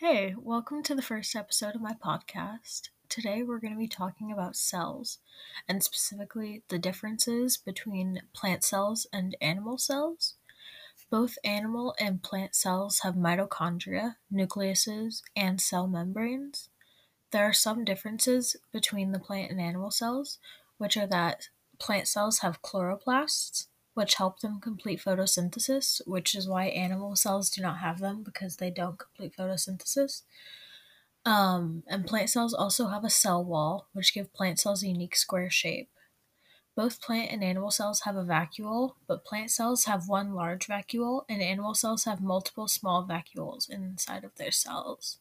Hey, welcome to the first episode of my podcast. Today we're going to be talking about cells, and specifically the differences between plant cells and animal cells. Both animal and plant cells have mitochondria, nucleuses, and cell membranes. There are some differences between the plant and animal cells, which are that plant cells have chloroplasts, which help them complete photosynthesis, which is why animal cells do not have them because they don't complete photosynthesis. Um, and plant cells also have a cell wall, which give plant cells a unique square shape. Both plant and animal cells have a vacuole, but plant cells have one large vacuole, and animal cells have multiple small vacuoles inside of their cells.